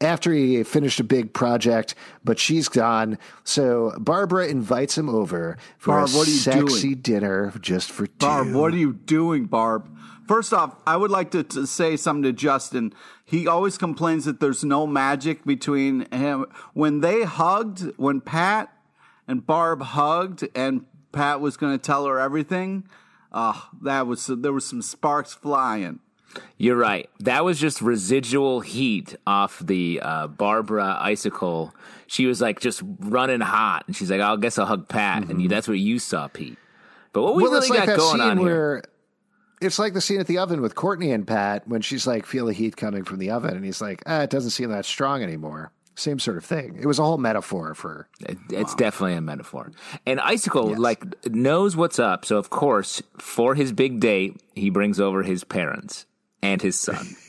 S1: After he finished a big project, but she's gone. So Barbara invites him over for
S3: Barb,
S1: a
S3: what are you
S1: sexy
S3: doing?
S1: dinner just for two.
S3: Barb, what are you doing, Barb? First off, I would like to, to say something to Justin. He always complains that there's no magic between him. When they hugged, when Pat and Barb hugged, and Pat was going to tell her everything, uh, that was there was some sparks flying.
S2: You're right. That was just residual heat off the uh, Barbara icicle. She was like just running hot, and she's like, "I guess I'll hug Pat," and you, that's what you saw, Pete. But what we
S1: well,
S2: really
S1: it's like
S2: got going on here?
S1: where it's like the scene at the oven with Courtney and Pat when she's like, feel the heat coming from the oven, and he's like, ah, it doesn't seem that strong anymore. Same sort of thing. It was a whole metaphor for.
S2: It- It's definitely a metaphor. And Icicle like knows what's up, so of course, for his big date, he brings over his parents and his son. (laughs)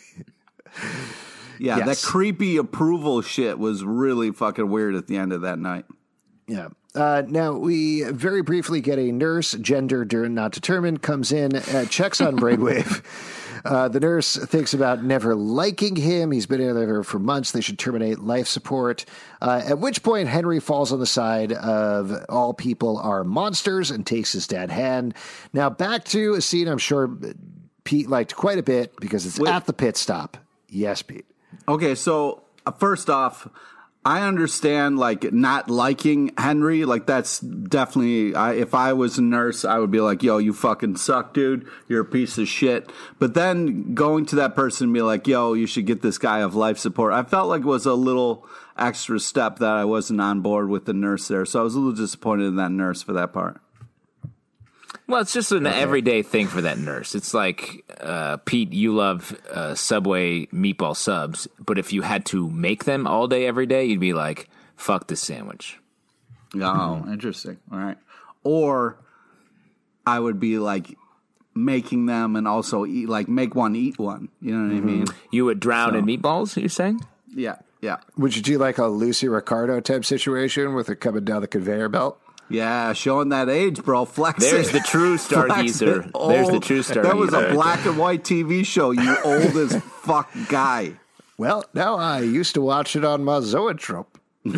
S3: Yeah,
S1: Yes.
S3: that creepy approval shit was really fucking weird at the end of that night.
S1: Yeah. Uh, now we very briefly get a nurse, gender der- not determined, comes in, uh, checks on Brainwave. (laughs) Uh, the nurse thinks about never liking him. He's been in there for months. They should terminate life support. Uh, at which point, Henry falls on the side of all people are monsters and takes his dad hand. Now back to a scene I'm sure Pete liked quite a bit because it's
S3: Wait.
S1: at the pit stop. Yes, Pete.
S3: Okay, so uh, first off, I understand like not liking Henry. Like that's definitely. I, if I was a nurse, I would be like, "Yo, you fucking suck, dude. You're a piece of shit." But then going to that person and be like, "Yo, you should get this guy of life support." I felt like it was a little extra step that I wasn't on board with the nurse there. So I was a little disappointed in that nurse for that part.
S2: Well, it's just an everyday thing for that nurse. It's like, uh, Pete, you love uh, Subway meatball subs, but if you had to make them all day, every day, you'd be like, fuck this sandwich.
S3: Oh, interesting. All right. or I would be like making them and also eat like make one eat one. You know what I mean?
S2: You would drown in meatballs. You're saying?
S3: Yeah, yeah,
S1: Would you do like a Lucy Ricardo type situation with it coming down the conveyor belt?
S3: Yeah. Showing that age, bro. Flex.
S2: There's the true (laughs)
S3: Flex
S2: stargazer. There's the
S3: Old-
S2: true stargazer.
S3: That was a black and white TV show. You (laughs) old as fuck guy.
S1: Well, now I used to watch it on my Zoetrope. (laughs)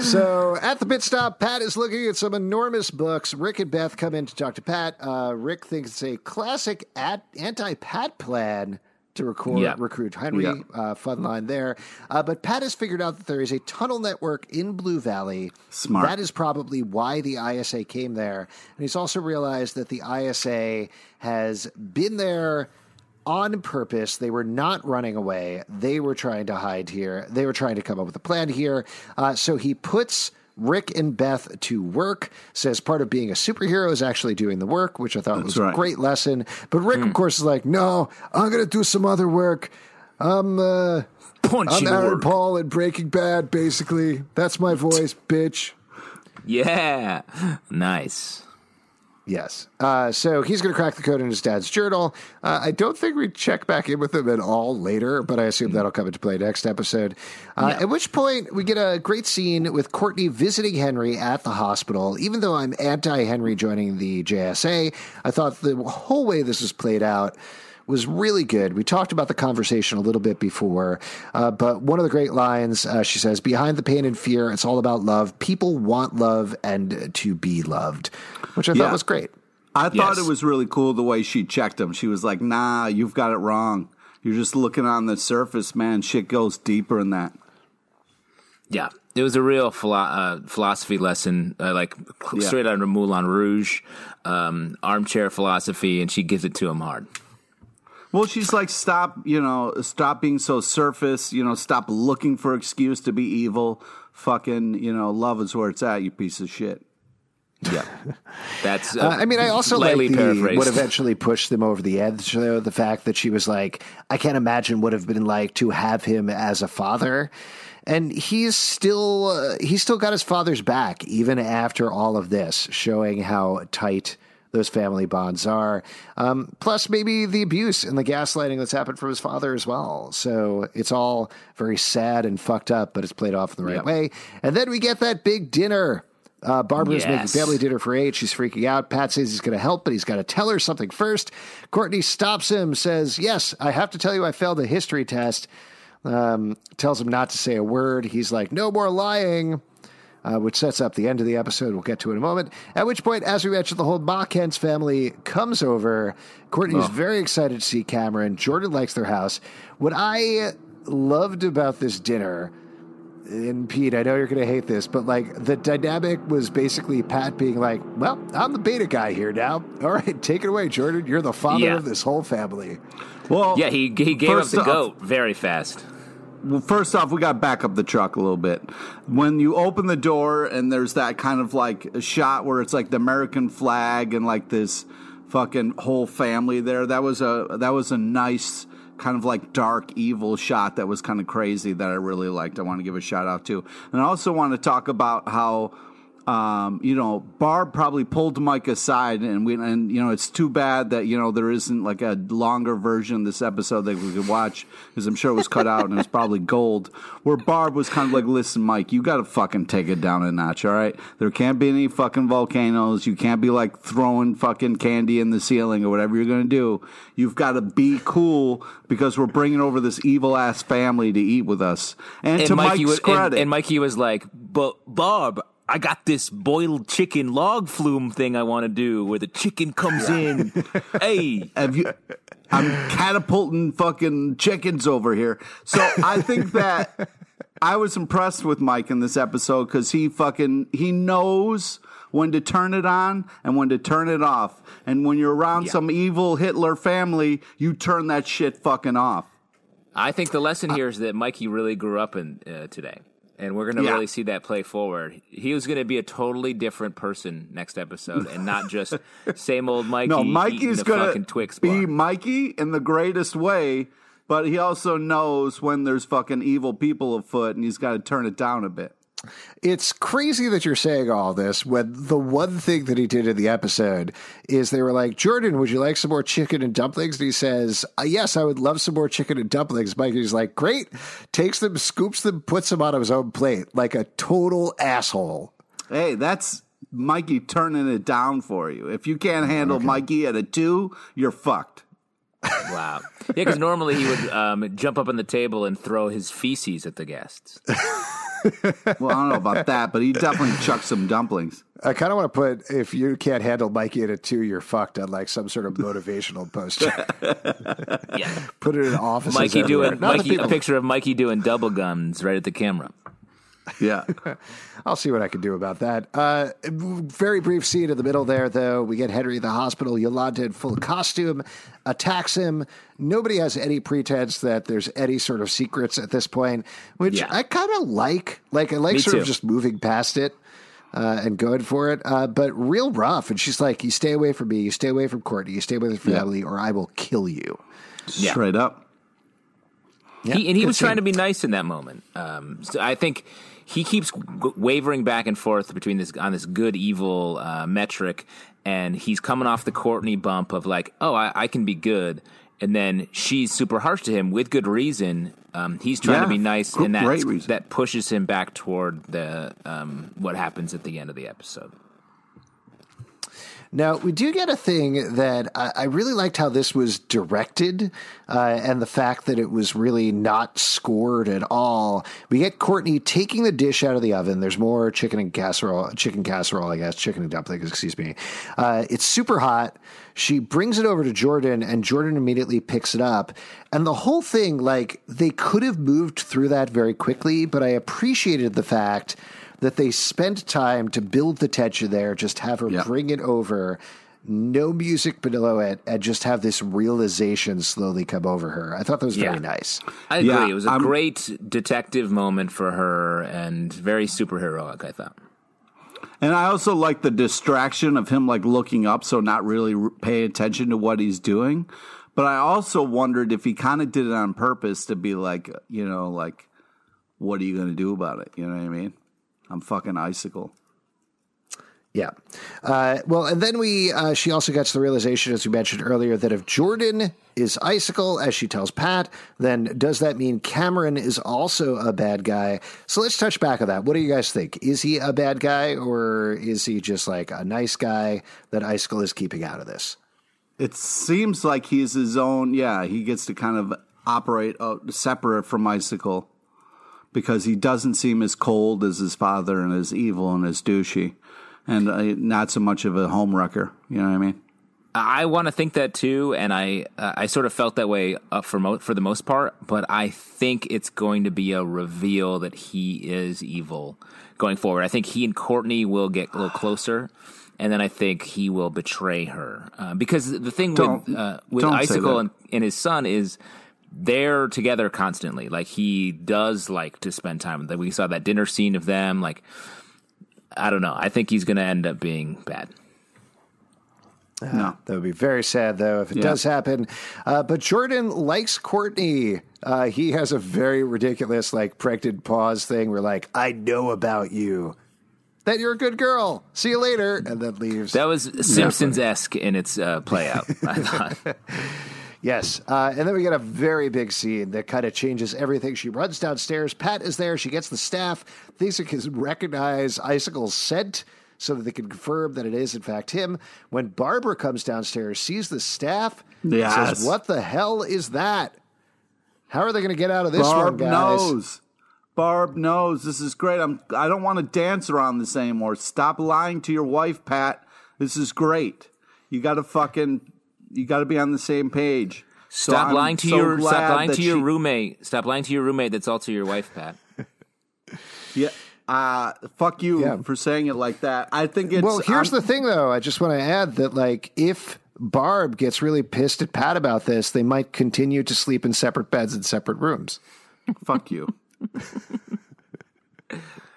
S1: so at the pit stop, Pat is looking at some enormous books. Rick and Beth come in to talk to Pat. Uh, Rick thinks it's a classic at- anti-Pat plan to record,
S2: Yeah.
S1: recruit Henry.
S3: Yeah.
S1: Uh, fun line there. Uh, but Pat has figured out that there is a tunnel network in Blue Valley.
S3: Smart.
S1: That is probably why the ISA came there. And he's also realized that the ISA has been there on purpose. They were not running away. They were trying to hide here. They were trying to come up with a plan here. Uh, so he puts Rick and Beth to work. Says part of being a superhero is actually doing the work, which I thought was
S3: right.
S1: a great lesson. But Rick, of course, is like, no, I'm going to do some other work. I'm, uh, I'm Aaron
S2: work.
S1: Paul in Breaking Bad, basically. That's my voice, bitch.
S2: Yeah. Nice.
S1: Yes. Uh, so he's going to crack the code in his dad's journal. Uh, I don't think we check back in with him at all later, but I assume that'll come into play next episode. Uh, At which point, we get a great scene with Courtney visiting Henry at the hospital. Even though I'm anti Henry joining the JSA, I thought the whole way this was played out was really good. We talked about the conversation a little bit before, uh, but one of the great lines uh, she says, Behind the pain and fear, it's all about love. People want love and to be loved, which I
S3: Yeah.
S1: thought was great.
S3: I thought
S2: Yes.
S3: it was really cool the way she checked him. She was like, "Nah, you've got it wrong. You're just looking on the surface, man. Shit goes deeper than that."
S2: Yeah, it was a real philo- uh, philosophy lesson, uh, like
S3: Yeah.
S2: straight out of Moulin Rouge, um, armchair philosophy, and she gives it to him hard.
S3: Well, she's like, "Stop, you know, stop being so surface. You know, stop looking for excuse to be evil. Fucking, you know, love is where it's at. You piece of shit."
S2: Yeah, (laughs) that's. Uh,
S1: Uh, I mean, I also like
S2: lightly
S1: the, what eventually pushed them over the edge, though. The fact that she was like, I can't imagine what it would have been like to have him as a father. And he's still, uh, he's still got his father's back, even after all of this, showing how tight those family bonds are. Um, plus, maybe the abuse and the gaslighting that's happened from his father as well. So it's all very sad and fucked up, but it's played off in the right
S2: Yep.
S1: way. And then we get that big dinner. Uh, Barbara's making
S2: Yes.
S1: family dinner for eight. She's freaking out. Pat says he's going to help, but he's got to tell her something first. Courtney stops him, says, Yes, I have to tell you I failed a history test. Um, tells him not to say a word. He's like, No more lying. Uh, which sets up the end of the episode. We'll get to in a moment. At which point, as we mentioned, the whole Mahkent family comes over. Courtney Courtney's very excited to see Cameron. Jordan likes their house. What I loved about this dinner and Pete, I know you're going to hate this, but like the dynamic was basically Pat being like, "Well, I'm the beta guy here now. All right, take it away, Jordan. You're the father
S2: Yeah.
S1: of this whole family."
S3: Well,
S2: yeah, he he gave up
S3: First
S2: the
S3: off-
S2: goat very fast.
S3: Well, first off, we got to back up the truck a little bit. When you open the door and there's that kind of like a shot where it's like the American flag and like this fucking whole family there, that was a that was a nice kind of like dark evil shot that was kind of crazy that I really liked. I want to give a shout out to, and I also want to talk about how. Um, you know, Barb probably pulled Mike aside, and we, and you know, it's too bad that you know there isn't like a longer version of this episode that we could watch because I'm sure it was cut out and it's probably gold. Where Barb was kind of like, "Listen, Mike, you got to fucking take it down a notch, all right? There can't be any fucking volcanoes. You can't be like throwing fucking candy in the ceiling or whatever you're gonna do. You've got to be cool because we're bringing over this evil ass family to eat with us. And, to
S2: Mikey
S3: Mike's
S2: was, and,
S3: credit,
S2: and Mikey was like, "But Barb, I got this boiled chicken log flume thing I want to do, where the chicken comes in. (laughs) hey,
S3: Have you? I'm catapulting fucking chickens over here. So I think that I was impressed with Mike in this episode because he fucking he knows when to turn it on and when to turn it off. And when you're around some evil Hitler family, you turn that shit fucking off.
S2: I think the lesson here is that Mikey really grew up in uh, today, and we're going to
S3: Yeah.
S2: really see that play forward. He was going to be a totally different person next episode, and not just (laughs) same old Mikey.
S3: No, Mikey's gonna be
S2: bar.
S3: Mikey in the greatest way, but he also knows when there's fucking evil people afoot, and he's got to turn it down a bit.
S1: It's crazy that you're saying all this when the one thing that he did in the episode is they were like, Jordan, would you like some more chicken and dumplings? And he says, uh, Yes, I would love some more chicken and dumplings. Mikey's like, Great. Takes them, scoops them, puts them on his own plate like a total asshole.
S3: Hey, that's Mikey turning it down for you. If you can't handle Mikey at a two, you're fucked.
S2: Wow. Yeah, because normally he would um, jump up on the table and throw his feces at the guests. (laughs)
S3: Well, I don't know about that, but he definitely chucked some dumplings.
S1: I kind of want to put, if you can't handle Mikey at a two, you're fucked on like some sort of motivational poster. (laughs)
S2: Yeah.
S1: Put it in offices.
S2: Mikey
S1: everywhere.
S2: doing
S1: Not
S2: Mikey, a
S1: people-
S2: picture of Mikey doing double guns right at the camera.
S3: Yeah. (laughs)
S1: I'll see what I can do about that. Uh, very brief scene in the middle there, though. We get Henry in the hospital. Yolanda in full costume attacks him. Nobody has any pretense that there's any sort of secrets at this point, which
S2: Yeah.
S1: I kind of like. Like I like
S2: Me
S1: sort of just moving past it. Uh, and going for it, uh, but real rough. And she's like, "You stay away from me. You stay away from Courtney. You stay away from
S3: Yeah.
S1: family, or I will kill you."
S2: Yeah.
S3: Straight up.
S1: Yeah,
S2: he, and he
S1: good
S2: was trying to be nice in that moment. Um, so I think he keeps wavering back and forth between this on this good evil uh, metric, and he's coming off the Courtney bump of like, oh, I, I can be good, and then she's super harsh to him with good reason. Um, he's trying
S3: Yeah,
S2: to be nice, and that that pushes him back toward the um, what happens at the end of the episode.
S1: Now, we do get a thing that I, I really liked how this was directed uh, and the fact that it was really not scored at all. We get Courtney taking the dish out of the oven. There's more chicken and casserole, chicken casserole, I guess, chicken and dumplings, excuse me. Uh, it's super hot. She brings it over to Jordan, and Jordan immediately picks it up. And the whole thing, like, they could have moved through that very quickly, but I appreciated the fact that they spent time to build the tension there, just have her
S3: Yeah.
S1: bring it over, no music below it, and just have this realization slowly come over her. I thought that was very nice.
S2: I agree.
S3: Yeah,
S2: it was a
S3: I'm-
S2: great detective moment for her and very superheroic. I thought.
S3: And I also like the distraction of him like looking up, so not really r- paying attention to what he's doing. But I also wondered if he kind of did it on purpose to be like, you know, like, what are you going to do about it? You know what I mean? I'm fucking icicle.
S1: Yeah. Uh, well, and then we, uh, she also gets the realization, as we mentioned earlier, that if Jordan is Icicle, as she tells Pat, then does that mean Cameron is also a bad guy? So let's touch back on that. What do you guys think? Is he a bad guy or is he just like a nice guy that Icicle is keeping out of this?
S3: It seems like he's his own. Yeah, he gets to kind of operate uh, separate from Icicle because he doesn't seem as cold as his father and as evil and as douchey, and uh, not so much of a homewrecker. You know what I mean?
S2: I want to think that too, and I uh, I sort of felt that way uh, for mo- for the most part. But I think it's going to be a reveal that he is evil going forward. I think he and Courtney will get a little closer, and then I think he will betray her uh, because the thing
S3: Don't-
S2: with uh, with
S3: don't
S2: Icicle and, and his son is they're together constantly. Like he does like to spend time with them. We saw that dinner scene of them. Like I don't know. I think he's going to end up being bad.
S3: No.
S1: That would be very sad, though, if it
S3: Yeah.
S1: does happen. Uh, but Jordan likes Courtney. Uh, he has a very ridiculous, like, pregnant pause thing where, like, I know about you. That you're a good girl. See you later. And then leaves.
S2: That was Simpsons esque in its uh, play out. I thought. (laughs)
S1: Yes. Uh, and then we get a very big scene that kind of changes everything. She runs downstairs. Pat is there. She gets the staff. Thinks it can recognize Icicle's scent so that they can confirm that it is, in fact, him. When Barbara comes downstairs, sees the staff,
S3: Yes.
S1: says, What the hell is that? How are they going to get out of this
S3: Barb
S1: one, guys?
S3: knows. Barb knows. This is great. I'm. I don't want to dance around this anymore. Stop lying to your wife, Pat. This is great. You got to fucking. You got to be on the same page.
S2: Stop
S3: I'm
S2: lying to
S3: so
S2: your stop lying to your
S3: she-
S2: roommate. Stop lying to your roommate. That's also your wife, Pat. (laughs)
S3: Yeah. Uh, fuck you
S1: Yeah.
S3: for saying it like that. I think it's.
S1: Well, here's
S3: I'm-
S1: the thing, though. I just want to add that, like, if Barb gets really pissed at Pat about this, they might continue to sleep in separate beds in separate rooms.
S3: Fuck you. (laughs)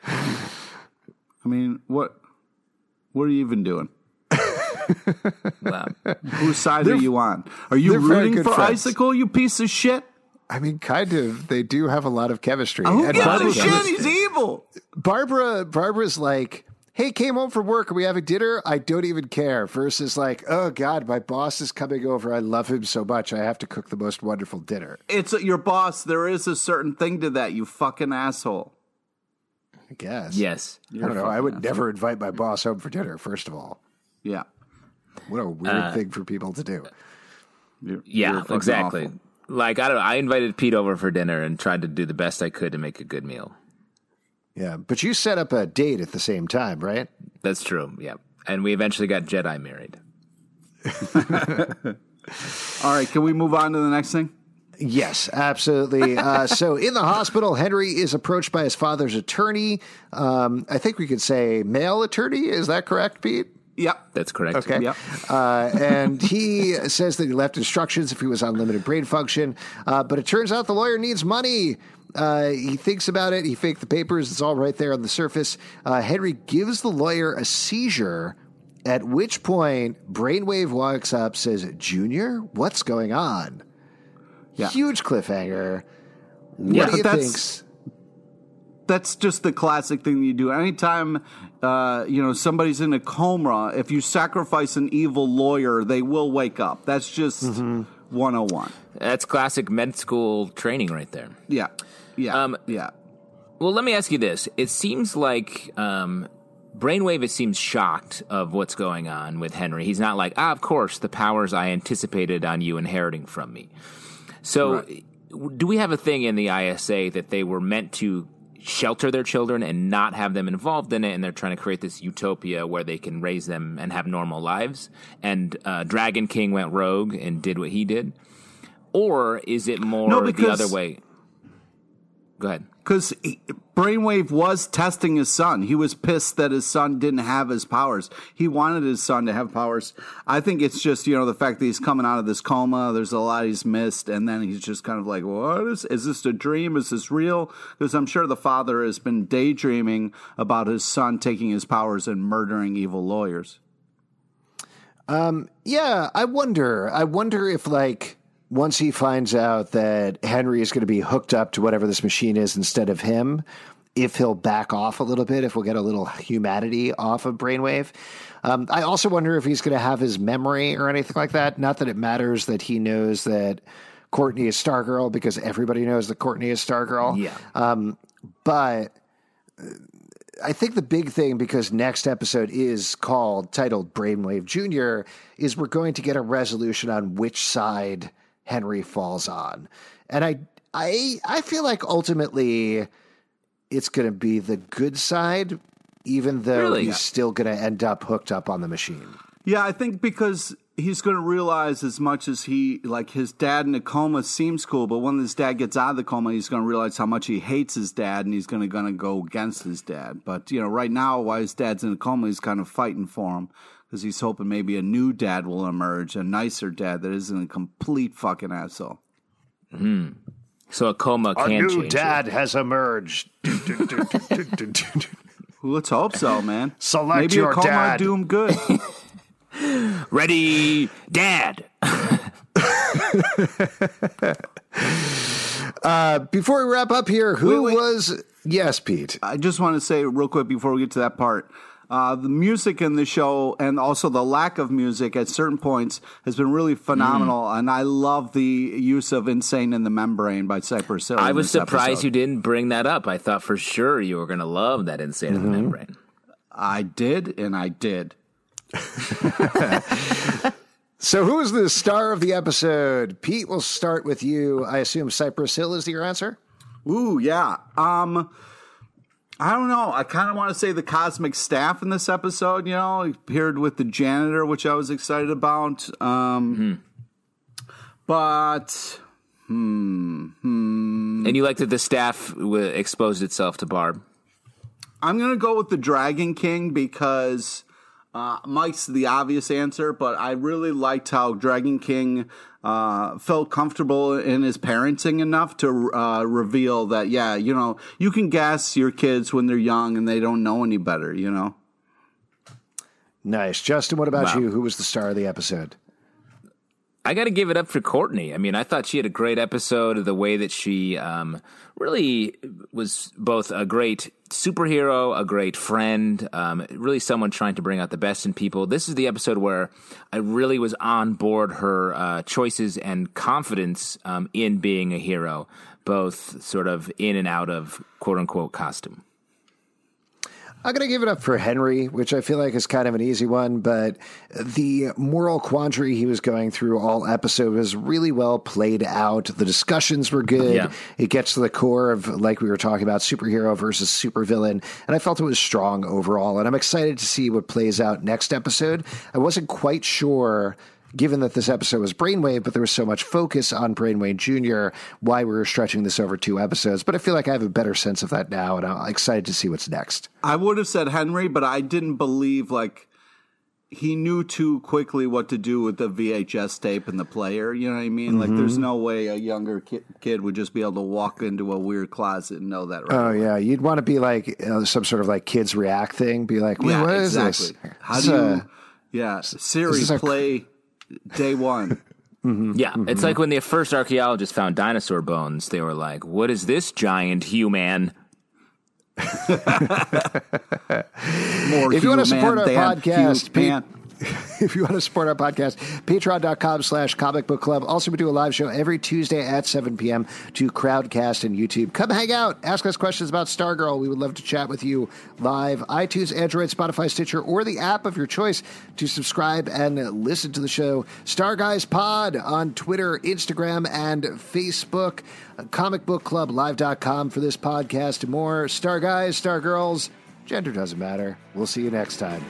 S3: I mean, what? What are you even doing? (laughs)
S2: Wow.
S3: Whose side are you on? Are you rooting for
S1: friends.
S3: Icicle? You piece of shit.
S1: I mean, kind of. They do have a lot of chemistry.
S3: Who
S1: And
S3: gives a
S1: Barbara-
S3: shit? He's evil.
S1: Barbara, Barbara's like, "Hey, came home from work. Are we having dinner? I don't even care." Versus like, "Oh God, my boss is coming over. I love him so much. I have to cook the most wonderful dinner."
S3: It's your boss. There is a certain thing to that. You fucking asshole.
S1: I guess.
S2: Yes.
S1: I don't know. I would never invite my boss home for dinner. First of all,
S3: Yeah.
S1: What a weird thing for people to do.
S3: You're-
S2: Yeah,
S3: you're
S2: exactly.
S3: awful.
S2: Like I don't know. I invited Pete over for dinner and tried to do the best I could to make a good meal.
S1: Yeah, but you set up a date at the same time, right?
S2: That's true. Yeah. And we eventually got Jedi married. (laughs) (laughs)
S3: All right, can we move on to the next thing?
S1: Yes, absolutely. Uh, (laughs) so, in the hospital, Henry is approached by his father's attorney. Um, I think we could say male attorney. Is that correct, Pete?
S3: Yep.
S2: That's correct.
S1: Okay.
S3: Yep.
S1: Uh, and he (laughs) says that he left instructions if he was on limited brain function. Uh, but it turns out the lawyer needs money. Uh, he thinks about it. He faked the papers. It's all right there on the surface. Uh, Henry gives the lawyer a seizure, at which point Brainwave walks up, says, Junior, what's going on?
S3: Yeah.
S1: Huge cliffhanger. What
S2: Yeah,
S1: do you think?
S3: that's- That's just the classic thing you do. Anytime, uh, you know, somebody's in a coma, if you sacrifice an evil lawyer, they will wake up. That's just
S1: Mm-hmm.
S3: 101.
S2: That's classic med school training right there.
S3: Yeah. Yeah.
S2: Um,
S3: yeah.
S2: Well, let me ask you this. It seems like um, Brainwave it seems shocked of what's going on with Henry. He's not like, ah, of course, the powers I anticipated on you inheriting from me. So, do we have a thing in the ISA that they were meant to shelter their children and not have them involved in it, and they're trying to create this utopia where they can raise them and have normal lives? And uh, Dragon King went rogue and did what he did, or is it more
S3: No,
S2: the other way? Go ahead.
S3: Because Brainwave was testing his son. He was pissed that his son didn't have his powers. He wanted his son to have powers. I think it's just, you know, the fact that he's coming out of this coma, there's a lot he's missed, and then he's just kind of like, what is, is this a dream? Is this real? Because I'm sure the father has been daydreaming about his son taking his powers and murdering evil lawyers. Um.
S1: Yeah, I wonder. I wonder if, like, once he finds out that Henry is going to be hooked up to whatever this machine is instead of him, if he'll back off a little bit, if we'll get a little humanity off of Brainwave. Um, I also wonder if he's going to have his memory or anything like that. Not that it matters that he knows that Courtney is Stargirl, because everybody knows that Courtney is Stargirl.
S2: Yeah.
S1: Um, but I think the big thing, because next episode is called titled Brainwave Junior, is we're going to get a resolution on which side Henry falls on, and I I I feel like ultimately it's going to be the good side, even though
S2: Really?
S1: he's still going to end up hooked up on the machine.
S3: Yeah, I think because he's going to realize as much as he like his dad in a coma seems cool, but when his dad gets out of the coma, he's going to realize how much he hates his dad, and he's going to going to go against his dad. But you know, right now, while his dad's in a coma, he's kind of fighting for him because he's hoping maybe a new dad will emerge, a nicer dad that isn't a complete fucking asshole. Hmm.
S2: So a coma can change. it.
S1: has emerged.
S3: Let's hope so, man.
S1: Select
S3: maybe
S1: your
S3: a coma
S1: dad.
S3: do him good. (laughs)
S2: Ready, Dad. (laughs)
S1: Uh, before we wrap up here, who
S3: Wait, wait.
S1: was yes, Pete?
S3: I just want to say real quick before we get to that part. Uh, the music in the show and also the lack of music at certain points has been really phenomenal,
S2: Mm.
S3: and I love the use of "Insane in the Membrane" by Cypress Hill.
S2: I was surprised
S3: episode.
S2: you didn't bring that up. I thought for sure you were going to love that insane in the membrane.
S3: I did, and I did. (laughs)
S1: So, who is the star of the episode? Pete, we'll start with you. I assume Cypress Hill is your answer.
S3: Ooh, yeah. Um, I don't know. I kind of want to say the cosmic staff in this episode. You know, he appeared with the janitor, which I was excited about. Um, but hmm, hmm.
S2: And you liked that the staff w- exposed itself to Barb.
S3: I'm gonna go with the Dragon King because uh, Mike's the obvious answer, but I really liked how Dragon King uh, felt comfortable in his parenting enough to uh, reveal that, yeah, you know, you can gas your kids when they're young and they don't know any better, you know.
S1: Nice. Justin, what about
S2: Wow.
S1: you? Who was the star of the episode?
S2: I got to give it up for Courtney. I mean, I thought she had a great episode. Of the way that she um, really was both a great superhero, a great friend, um, really someone trying to bring out the best in people. This is the episode where I really was on board her uh, choices and confidence um, in being a hero, both sort of in and out of quote unquote costume.
S1: I'm going to give it up for Henry, which I feel like is kind of an easy one, but the moral quandary he was going through all episode was really well played out. The discussions were good.
S2: Yeah.
S1: It gets to the core of, like we were talking about, superhero versus supervillain. And I felt it was strong overall. And I'm excited to see what plays out next episode. I wasn't quite sure given that this episode was Brainwave, but there was so much focus on Brainwave Jr., why we were stretching this over two episodes. But I feel like I have a better sense of that now, and I'm excited to see what's next.
S3: I would have said Henry, but I didn't believe like he knew too quickly what to do with the VHS tape and the player. You know what I mean? Mm-hmm. Like, there's no way a younger kid, kid, would just be able to walk into a weird closet and know that. Right
S1: oh
S3: away.
S1: yeah, you'd want to be like uh, some sort of like kids react thing. Be like,
S3: yeah,
S1: what
S3: exactly.
S1: is this?
S3: How do you? yeah, Siri, play day one.
S2: Mm-hmm. Yeah, mm-hmm. it's like when the first archaeologists found dinosaur bones. They were like, "What is this giant human?"
S3: More
S1: if you want to support our podcast,
S3: human. (laughs)
S1: if you want to support our podcast, patreon.com slash comic book club. Also, we do a live show every Tuesday at 7 p.m. to Crowdcast and YouTube. Come hang out. Ask us questions about Stargirl. We would love to chat with you live. iTunes, Android, Spotify, Stitcher, or the app of your choice to subscribe and listen to the show. Star Guys Pod on Twitter, Instagram, and Facebook. Comicbookclublive.com for this podcast and more. Star Guys, Star Girls, gender doesn't matter. We'll see you next time.